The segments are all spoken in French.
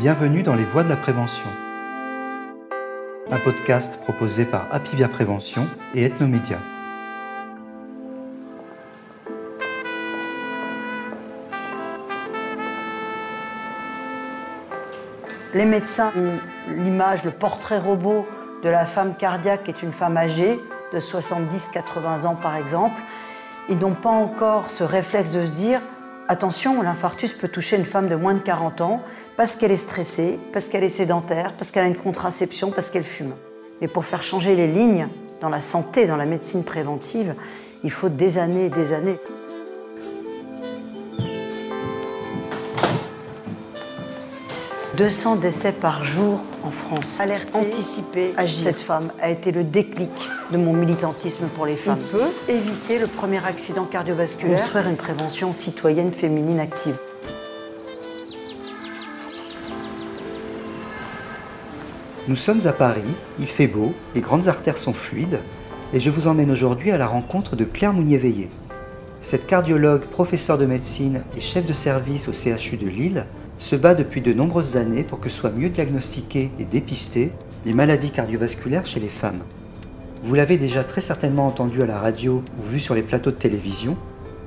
Bienvenue dans les voies de la prévention. Un podcast proposé par Apivia Prévention et Ethnomédia. Les médecins ont l'image, le portrait robot de la femme cardiaque qui est une femme âgée de 70-80 ans par exemple. Ils n'ont pas encore ce réflexe de se dire attention, l'infarctus peut toucher une femme de moins de 40 ans parce qu'elle est stressée, parce qu'elle est sédentaire, parce qu'elle a une contraception, parce qu'elle fume. Mais pour faire changer les lignes dans la santé, dans la médecine préventive, il faut des années et des années. 200 décès par jour en France. Alerte anticipée, agir. Cette femme a été le déclic de mon militantisme pour les femmes. On peut éviter le premier accident cardiovasculaire, construire une prévention citoyenne féminine active. Nous sommes à Paris, il fait beau, les grandes artères sont fluides, et je vous emmène aujourd'hui à la rencontre de Claire Mounier-Veillé. Cette cardiologue, professeure de médecine et chef de service au CHU de Lille se bat depuis de nombreuses années pour que soient mieux diagnostiquées et dépistées les maladies cardiovasculaires chez les femmes. Vous l'avez déjà très certainement entendu à la radio ou vu sur les plateaux de télévision,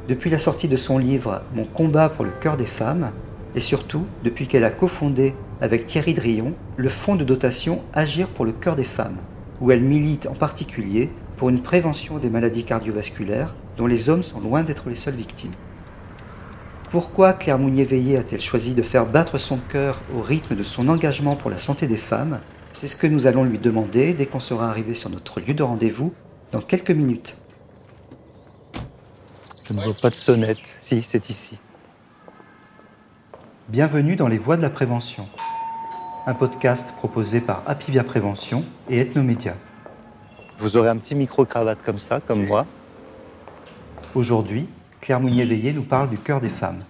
depuis la sortie de son livre Mon combat pour le cœur des femmes, et surtout depuis qu'elle a cofondé avec Thierry Drion le fonds de dotation Agir pour le cœur des femmes, où elle milite en particulier pour une prévention des maladies cardiovasculaires dont les hommes sont loin d'être les seules victimes. Pourquoi Claire Mounier-Veillé a-t-elle choisi de faire battre son cœur au rythme de son engagement pour la santé des femmes? C'est ce que nous allons lui demander dès qu'on sera arrivé sur notre lieu de rendez-vous dans quelques minutes. Je ne vois pas de sonnette. Si, c'est ici. Bienvenue dans les voies de la prévention. Un podcast proposé par Apivia Prévention et Ethnomédia. Vous aurez un petit micro-cravate comme ça, comme moi. Aujourd'hui, Claire Mounier-Veillé nous parle du cœur des femmes.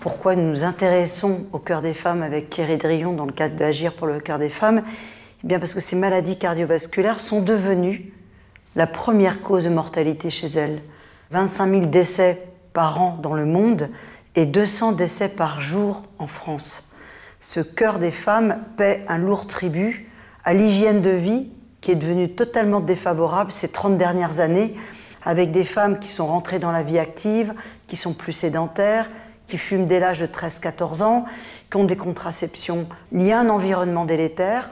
Pourquoi nous nous intéressons au cœur des femmes avec Thierry Drion dans le cadre d'Agir pour le cœur des femmes? Eh bien Parce que ces maladies cardiovasculaires sont devenues la première cause de mortalité chez elles. 25 000 décès par an dans le monde et 200 décès par jour en France. Ce cœur des femmes paie un lourd tribut à l'hygiène de vie qui est devenue totalement défavorable ces 30 dernières années avec des femmes qui sont rentrées dans la vie active, qui sont plus sédentaires, qui fument dès l'âge de 13-14 ans, qui ont des contraceptions liées à un environnement délétère,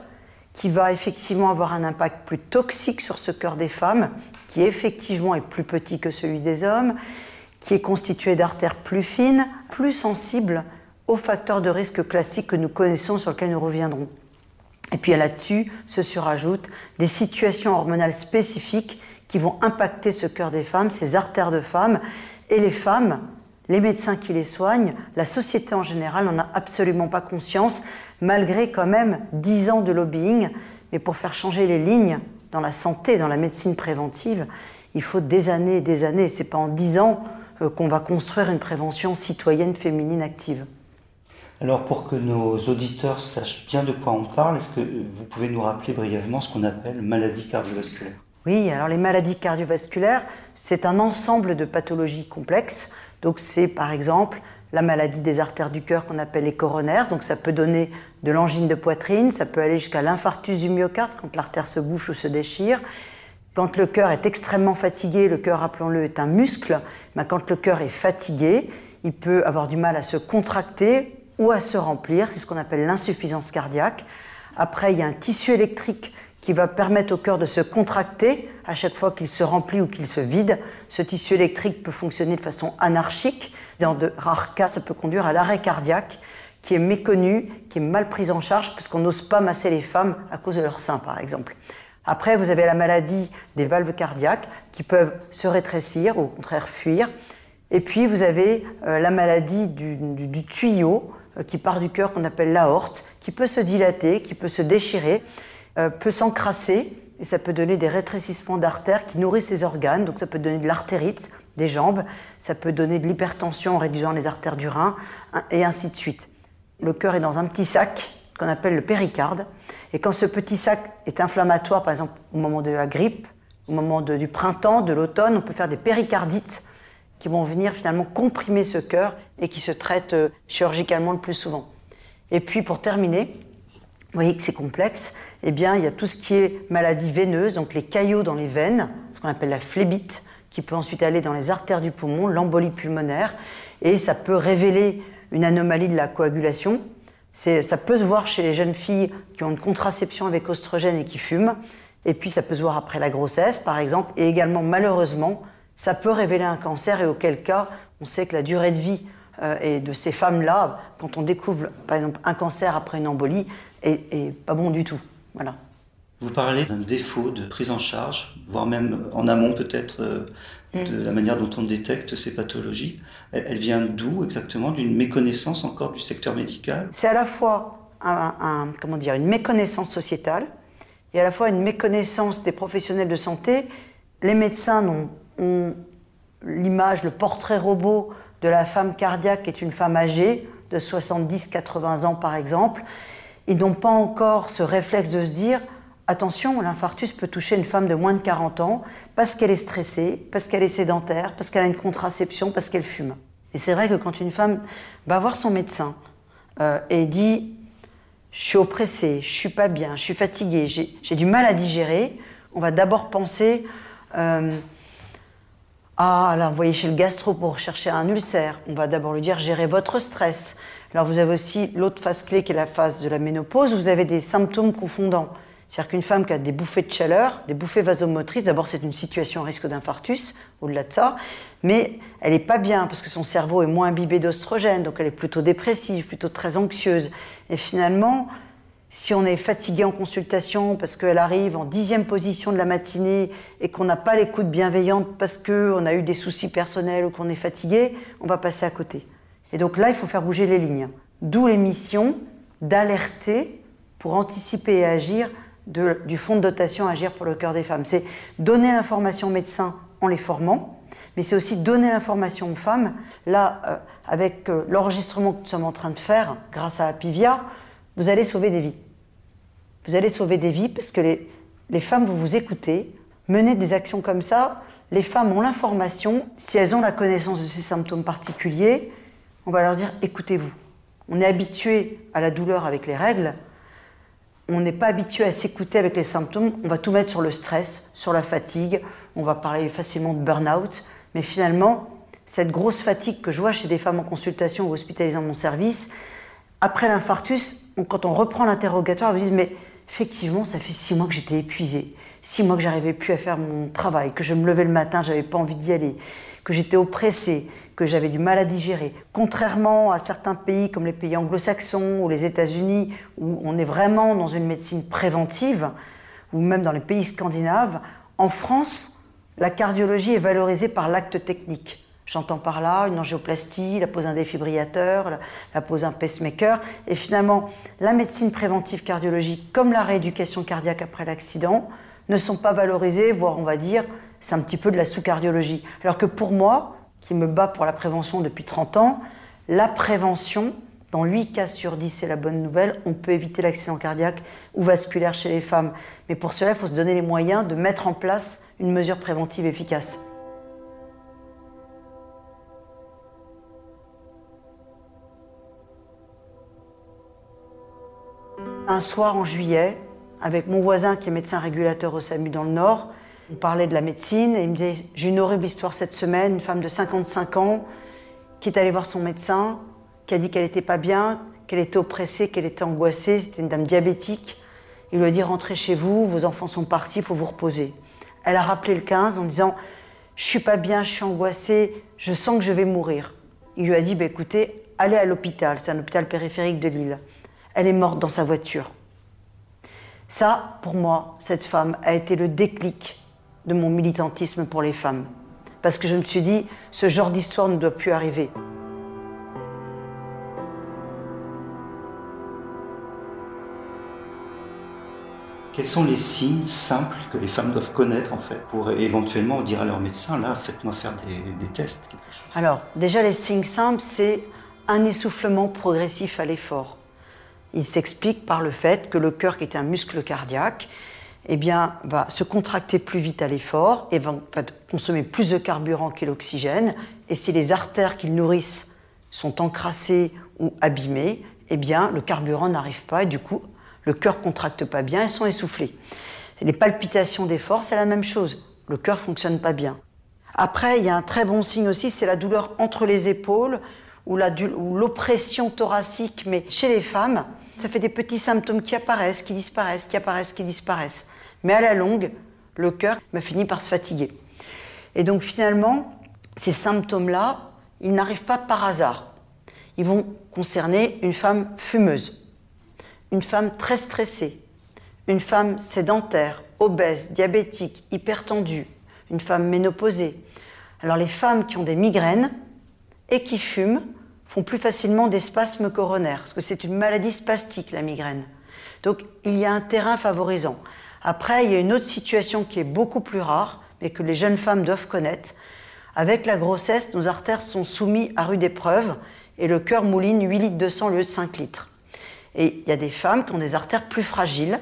qui va effectivement avoir un impact plus toxique sur ce cœur des femmes, qui effectivement est plus petit que celui des hommes, qui est constitué d'artères plus fines, plus sensibles aux facteurs de risque classiques que nous connaissons, sur lesquels nous reviendrons. Et puis là-dessus se surajoutent des situations hormonales spécifiques qui vont impacter ce cœur des femmes, ces artères de femmes. Et les femmes, les médecins qui les soignent, la société en général n'en a absolument pas conscience, malgré quand même dix ans de lobbying. Mais pour faire changer les lignes dans la santé, dans la médecine préventive, il faut des années et des années. C'est pas en dix ans euh, qu'on va construire une prévention citoyenne féminine active. Alors pour que nos auditeurs sachent bien de quoi on parle, est-ce que vous pouvez nous rappeler brièvement ce qu'on appelle maladie cardiovasculaire oui, alors les maladies cardiovasculaires, c'est un ensemble de pathologies complexes. Donc c'est par exemple la maladie des artères du cœur qu'on appelle les coronaires. Donc ça peut donner de l'angine de poitrine, ça peut aller jusqu'à l'infarctus du myocarde quand l'artère se bouche ou se déchire. Quand le cœur est extrêmement fatigué, le cœur, rappelons-le, est un muscle, mais quand le cœur est fatigué, il peut avoir du mal à se contracter ou à se remplir, c'est ce qu'on appelle l'insuffisance cardiaque. Après, il y a un tissu électrique qui va permettre au cœur de se contracter à chaque fois qu'il se remplit ou qu'il se vide. Ce tissu électrique peut fonctionner de façon anarchique. Dans de rares cas, ça peut conduire à l'arrêt cardiaque qui est méconnu, qui est mal pris en charge puisqu'on n'ose pas masser les femmes à cause de leur sein, par exemple. Après, vous avez la maladie des valves cardiaques qui peuvent se rétrécir ou au contraire fuir. Et puis, vous avez euh, la maladie du, tuyau qui part du cœur qu'on appelle l'aorte, qui peut se dilater, qui peut se déchirer. Euh, peut s'encrasser et ça peut donner des rétrécissements d'artères qui nourrissent les organes. Donc ça peut donner de l'artérite des jambes, ça peut donner de l'hypertension en réduisant les artères du rein hein, et ainsi de suite. Le cœur est dans un petit sac qu'on appelle le péricarde. Et quand ce petit sac est inflammatoire, par exemple au moment de la grippe, au moment du printemps, de l'automne, on peut faire des péricardites qui vont venir finalement comprimer ce cœur et qui se traitent euh, chirurgicalement le plus souvent. Et puis pour terminer, vous voyez que c'est complexe, eh bien il y a tout ce qui est maladie veineuse, donc les caillots dans les veines, ce qu'on appelle la phlébite, qui peut ensuite aller dans les artères du poumon, l'embolie pulmonaire, et ça peut révéler une anomalie de la coagulation. Ça peut se voir chez les jeunes filles qui ont une contraception avec oestrogène et qui fument. Et puis ça peut se voir après la grossesse, par exemple. Et également, malheureusement, ça peut révéler un cancer. Et auquel cas, on sait que la durée de vie euh, de ces femmes-là, quand on découvre, par exemple, un cancer après une embolie, est, pas bon du tout. Voilà. Vous parlez d'un défaut de prise en charge, voire même en amont peut-être euh, de mm. la manière dont on détecte ces pathologies. Elle, vient d'où exactement? D'une méconnaissance encore du secteur médical? C'est à la fois un, comment dire, une méconnaissance sociétale et à la fois une méconnaissance des professionnels de santé. Les médecins ont, l'image, le portrait robot de la femme cardiaque est une femme âgée de 70-80 ans par exemple. Ils n'ont pas encore ce réflexe de se dire attention, l'infarctus peut toucher une femme de moins de 40 ans parce qu'elle est stressée, parce qu'elle est sédentaire, parce qu'elle a une contraception, parce qu'elle fume. Et c'est vrai que quand une femme va voir son médecin euh, et dit je suis oppressée, je suis pas bien, je suis fatiguée, j'ai du mal à digérer, on va d'abord penser euh, ah là, voyez chez le gastro pour chercher un ulcère. On va d'abord lui dire gérez votre stress. Alors vous avez aussi l'autre phase clé qui est la phase de la ménopause. Vous avez des symptômes confondants. C'est-à-dire qu'une femme qui a des bouffées de chaleur, des bouffées vasomotrices, d'abord c'est une situation à risque d'infarctus, au-delà de ça, mais elle n'est pas bien parce que son cerveau est moins imbibé d'ostrogène, donc elle est plutôt dépressive, plutôt très anxieuse. Et finalement, si on est fatigué en consultation parce qu'elle arrive en dixième position de la matinée et qu'on n'a pas l'écoute bienveillante parce qu'on a eu des soucis personnels ou qu'on est fatigué, on va passer à côté. Et donc là, il faut faire bouger les lignes. D'où les missions d'alerter pour anticiper et agir du fonds de dotation Agir pour le cœur des femmes. C'est donner l'information aux médecins en les formant, mais c'est aussi donner l'information aux femmes. Là, euh, avec euh, l'enregistrement que nous sommes en train de faire, grâce à Apivia, vous allez sauver des vies. Vous allez sauver des vies parce que les, les femmes, vous vous écoutez, menez des actions comme ça, les femmes ont l'information, si elles ont la connaissance de ces symptômes particuliers, on va leur dire écoutez-vous. On est habitué à la douleur avec les règles, on n'est pas habitué à s'écouter avec les symptômes, on va tout mettre sur le stress, sur la fatigue, on va parler facilement de burn-out, mais finalement, cette grosse fatigue que je vois chez des femmes en consultation ou hospitalisées dans mon service, après l'infarctus, quand on reprend l'interrogatoire, elles vous disent mais effectivement, ça fait six mois que j'étais épuisée, six mois que j'arrivais plus à faire mon travail, que je me levais le matin, j'avais pas envie d'y aller, que j'étais oppressée, que j'avais du mal à digérer. Contrairement à certains pays comme les pays anglo-saxons ou les États-Unis, où on est vraiment dans une médecine préventive, ou même dans les pays scandinaves, en France, la cardiologie est valorisée par l'acte technique. J'entends par là une angioplastie, la pose d'un défibrillateur, la, pose d'un pacemaker. Et finalement, la médecine préventive cardiologique, comme la rééducation cardiaque après l'accident, ne sont pas valorisées, voire on va dire, c'est un petit peu de la sous-cardiologie. Alors que pour moi, qui me bat pour la prévention depuis 30 ans, la prévention, dans 8 cas sur 10, c'est la bonne nouvelle, on peut éviter l'accident cardiaque ou vasculaire chez les femmes. Mais pour cela, il faut se donner les moyens de mettre en place une mesure préventive efficace. Un soir en juillet, avec mon voisin qui est médecin régulateur au SAMU dans le Nord, on parlait de la médecine et il me disait J'ai une horrible histoire cette semaine, une femme de 55 ans qui est allée voir son médecin, qui a dit qu'elle n'était pas bien, qu'elle était oppressée, qu'elle était angoissée, c'était une dame diabétique. Il lui a dit Rentrez chez vous, vos enfants sont partis, il faut vous reposer. Elle a rappelé le 15 en disant Je suis pas bien, je suis angoissée, je sens que je vais mourir. Il lui a dit bah, Écoutez, allez à l'hôpital, c'est un hôpital périphérique de Lille. Elle est morte dans sa voiture. Ça, pour moi, cette femme a été le déclic de mon militantisme pour les femmes. Parce que je me suis dit, ce genre d'histoire ne doit plus arriver. Quels sont les signes simples que les femmes doivent connaître en fait pour éventuellement dire à leur médecin là faites-moi faire des, tests Alors déjà les signes simples c'est un essoufflement progressif à l'effort. Il s'explique par le fait que le cœur qui est un muscle cardiaque eh bien, va se contracter plus vite à l'effort et va, consommer plus de carburant que l'oxygène. Et si les artères qu'ils nourrissent sont encrassées ou abîmées, eh bien, le carburant n'arrive pas et du coup, le cœur contracte pas bien et sont essoufflés. Les palpitations d'effort, c'est la même chose. Le cœur fonctionne pas bien. Après, il y a un très bon signe aussi, c'est la douleur entre les épaules ou l'oppression thoracique, mais chez les femmes, ça fait des petits symptômes qui apparaissent, qui disparaissent, qui apparaissent, qui disparaissent. Mais à la longue, le cœur m'a fini par se fatiguer. Et donc finalement, ces symptômes-là, ils n'arrivent pas par hasard. Ils vont concerner une femme fumeuse, une femme très stressée, une femme sédentaire, obèse, diabétique, hypertendue, une femme ménopausée. Alors les femmes qui ont des migraines et qui fument font plus facilement des spasmes coronaires, parce que c'est une maladie spastique, la migraine. Donc il y a un terrain favorisant. Après, il y a une autre situation qui est beaucoup plus rare, mais que les jeunes femmes doivent connaître. Avec la grossesse, nos artères sont soumises à rude épreuve et le cœur mouline 8 litres de sang au lieu de 5 litres. Et il y a des femmes qui ont des artères plus fragiles,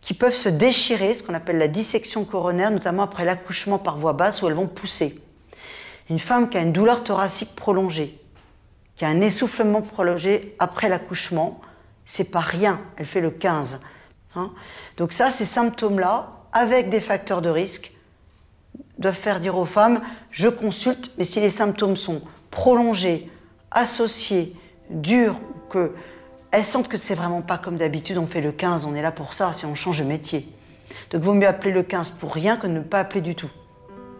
qui peuvent se déchirer, ce qu'on appelle la dissection coronaire, notamment après l'accouchement par voie basse où elles vont pousser. Une femme qui a une douleur thoracique prolongée, qui a un essoufflement prolongé après l'accouchement, c'est pas rien, elle fait le 15. Hein. Donc ça, ces symptômes-là, avec des facteurs de risque, doivent faire dire aux femmes, je consulte, mais si les symptômes sont prolongés, associés, durs, que elles sentent que c'est vraiment pas comme d'habitude, on fait le 15, on est là pour ça, si on change de métier. Donc vaut mieux appeler le 15 pour rien que ne pas appeler du tout.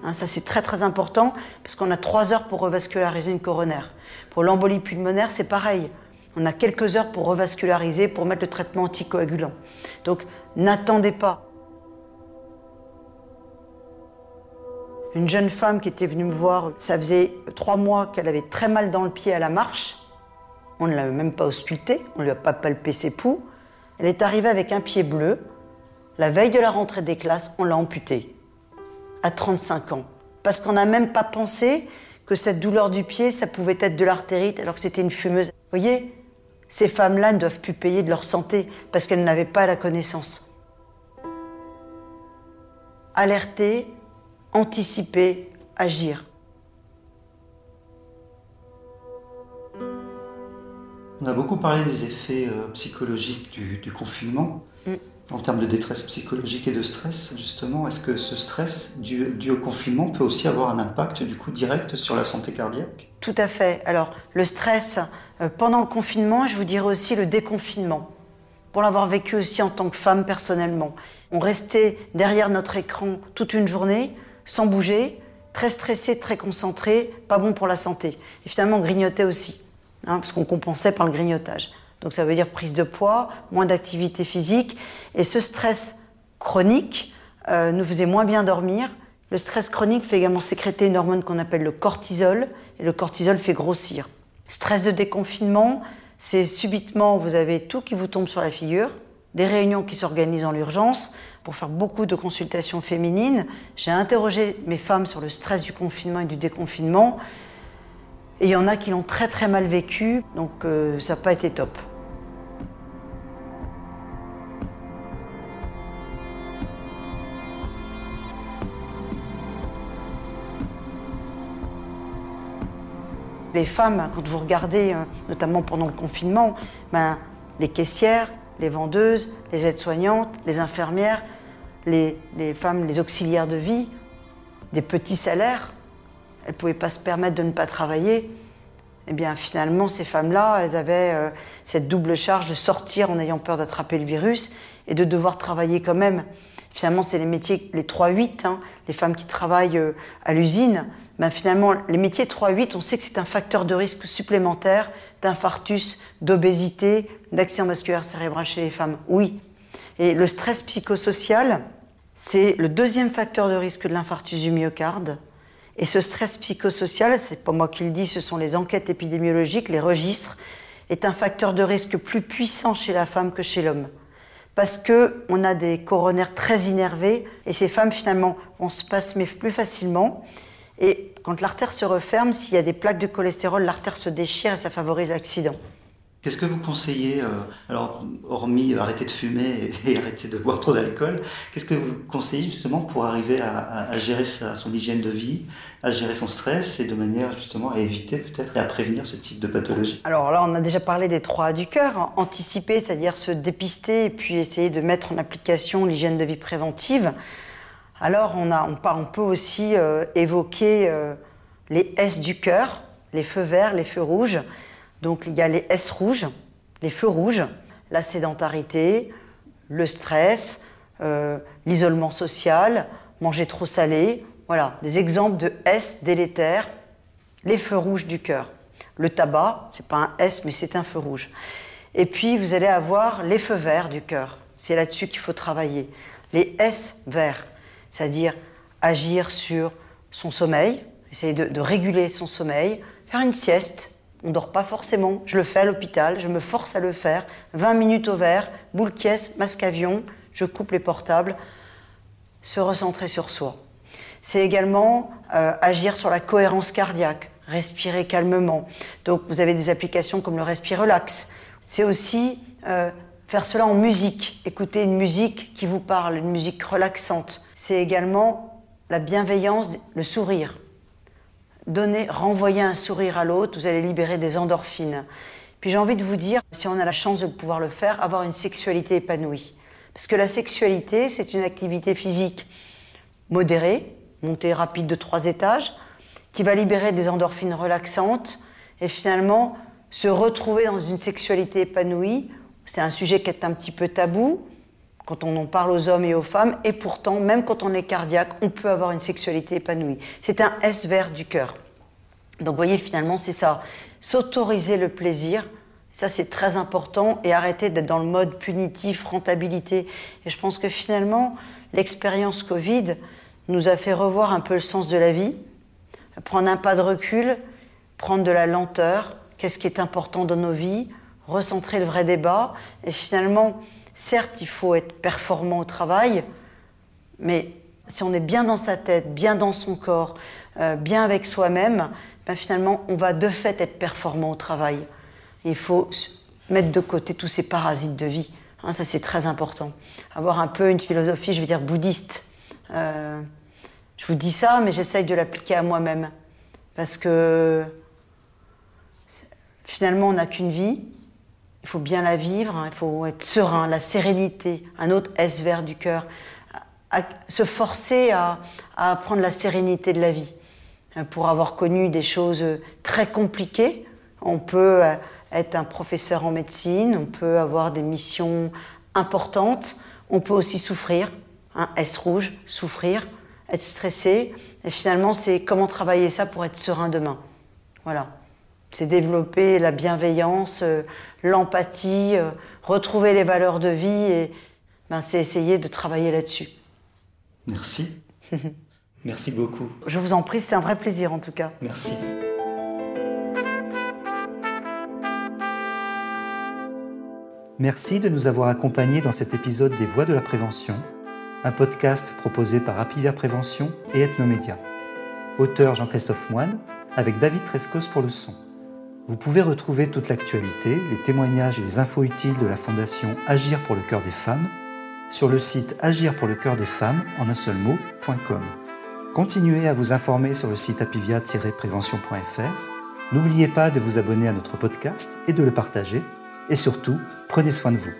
Hein, ça c'est très très important parce qu'on a trois heures pour revasculariser une coronaire. Pour l'embolie pulmonaire, c'est pareil. On a quelques heures pour revasculariser, pour mettre le traitement anticoagulant. Donc n'attendez pas. Une jeune femme qui était venue me voir, ça faisait trois mois qu'elle avait très mal dans le pied à la marche. On ne l'a même pas auscultée, on ne lui a pas palpé ses poux. Elle est arrivée avec un pied bleu. La veille de la rentrée des classes, on l'a amputée. À 35 ans. Parce qu'on n'a même pas pensé que cette douleur du pied, ça pouvait être de l'artérite alors que c'était une fumeuse. Vous voyez, ces femmes-là ne doivent plus payer de leur santé parce qu'elles n'avaient pas la connaissance. Alerter, anticiper, agir. On a beaucoup parlé des effets euh, psychologiques du, confinement. Mm. En termes de détresse psychologique et de stress, justement, est-ce que ce stress dû, au confinement peut aussi avoir un impact du coup direct sur la santé cardiaque? Tout à fait. Alors, le stress euh, pendant le confinement, je vous dirais aussi le déconfinement, pour l'avoir vécu aussi en tant que femme personnellement. On restait derrière notre écran toute une journée, sans bouger, très stressé, très concentré, pas bon pour la santé. Et finalement, on grignotait aussi, hein, parce qu'on compensait par le grignotage. Donc ça veut dire prise de poids, moins d'activité physique. Et ce stress chronique euh, nous faisait moins bien dormir. Le stress chronique fait également sécréter une hormone qu'on appelle le cortisol, et le cortisol fait grossir. Stress de déconfinement, c'est subitement, vous avez tout qui vous tombe sur la figure, des réunions qui s'organisent en l'urgence pour faire beaucoup de consultations féminines. J'ai interrogé mes femmes sur le stress du confinement et du déconfinement. Et il y en a qui l'ont très très mal vécu, donc euh, ça n'a pas été top. Les femmes, quand vous regardez, euh, notamment pendant le confinement, ben, les caissières, les vendeuses, les aides-soignantes, les infirmières, les, femmes, les auxiliaires de vie, des petits salaires, elles ne pouvaient pas se permettre de ne pas travailler. Eh bien, finalement, ces femmes-là, elles avaient euh, cette double charge de sortir en ayant peur d'attraper le virus et de devoir travailler quand même. Finalement, c'est les métiers, les 3-8, hein, les femmes qui travaillent euh, à l'usine, ben finalement, les métiers 3-8, on sait que c'est un facteur de risque supplémentaire d'infarctus, d'obésité, d'accident vasculaire cérébral chez les femmes. Oui. Et le stress psychosocial, c'est le deuxième facteur de risque de l'infarctus du myocarde. Et ce stress psychosocial, c'est pas moi qui le dis, ce sont les enquêtes épidémiologiques, les registres, est un facteur de risque plus puissant chez la femme que chez l'homme. Parce que on a des coronaires très innervés et ces femmes finalement vont se passer plus facilement et quand l'artère se referme, s'il y a des plaques de cholestérol, l'artère se déchire et ça favorise l'accident. Qu'est-ce que vous conseillez, euh, alors hormis arrêter de fumer et, arrêter de boire trop d'alcool, qu'est-ce que vous conseillez justement pour arriver à, gérer son hygiène de vie, à gérer son stress et de manière justement à éviter peut-être et à prévenir ce type de pathologie? Alors là, on a déjà parlé des trois du cœur, anticiper, c'est-à-dire se dépister et puis essayer de mettre en application l'hygiène de vie préventive. Alors on, a, peut aussi euh, évoquer euh, les S du cœur, les feux verts, les feux rouges. Donc il y a les S rouges, les feux rouges, la sédentarité, le stress, euh, l'isolement social, manger trop salé. Voilà, des exemples de S délétères, les feux rouges du cœur. Le tabac, c'est pas un S, mais c'est un feu rouge. Et puis vous allez avoir les feux verts du cœur. C'est là-dessus qu'il faut travailler. Les S verts, c'est-à-dire agir sur son sommeil, essayer de, réguler son sommeil, faire une sieste, on ne dort pas forcément. Je le fais à l'hôpital, je me force à le faire. 20 minutes au vert, boule caisse, masque avion, je coupe les portables. Se recentrer sur soi. C'est également euh, agir sur la cohérence cardiaque, respirer calmement. Donc vous avez des applications comme le Respire Relax. C'est aussi euh, faire cela en musique, écouter une musique qui vous parle, une musique relaxante. C'est également la bienveillance, le sourire donner, renvoyer un sourire à l'autre, vous allez libérer des endorphines. Puis j'ai envie de vous dire, si on a la chance de pouvoir le faire, avoir une sexualité épanouie. Parce que la sexualité, c'est une activité physique modérée, montée rapide de trois étages, qui va libérer des endorphines relaxantes et finalement se retrouver dans une sexualité épanouie. C'est un sujet qui est un petit peu tabou, quand on en parle aux hommes et aux femmes, et pourtant, même quand on est cardiaque, on peut avoir une sexualité épanouie. C'est un S vert du cœur. Donc, vous voyez, finalement, c'est ça. S'autoriser le plaisir, ça c'est très important, et arrêter d'être dans le mode punitif, rentabilité. Et je pense que finalement, l'expérience Covid nous a fait revoir un peu le sens de la vie, prendre un pas de recul, prendre de la lenteur, qu'est-ce qui est important dans nos vies, recentrer le vrai débat, et finalement, Certes, il faut être performant au travail, mais si on est bien dans sa tête, bien dans son corps, euh, bien avec soi-même, ben finalement, on va de fait être performant au travail. Il faut mettre de côté tous ces parasites de vie. Hein, ça, c'est très important. Avoir un peu une philosophie, je veux dire, bouddhiste. Euh, je vous dis ça, mais j'essaye de l'appliquer à moi-même. Parce que finalement, on n'a qu'une vie il faut bien la vivre, hein, il faut être serein, la sérénité, un autre S vert du cœur, se forcer à, à prendre la sérénité de la vie. Hein, pour avoir connu des choses très compliquées, on peut euh, être un professeur en médecine, on peut avoir des missions importantes, on peut aussi souffrir, un S rouge, souffrir, être stressé. Et finalement, c'est comment travailler ça pour être serein demain. Voilà. C'est développer la bienveillance, euh, l'empathie, euh, retrouver les valeurs de vie et ben, c'est essayer de travailler là-dessus. Merci. Merci beaucoup. Je vous en prie, c'est un vrai plaisir en tout cas. Merci. Merci de nous avoir accompagnés dans cet épisode des Voix de la Prévention, un podcast proposé par Apivia Prévention et Ethnomédia. Auteur Jean-Christophe Moine, avec David Trescos pour le son. Vous pouvez retrouver toute l'actualité, les témoignages et les infos utiles de la Fondation Agir pour le cœur des femmes sur le site agir pour le cœur des femmes en un seul mot.com. Continuez à vous informer sur le site apivia-prévention.fr. N'oubliez pas de vous abonner à notre podcast et de le partager. Et surtout, prenez soin de vous.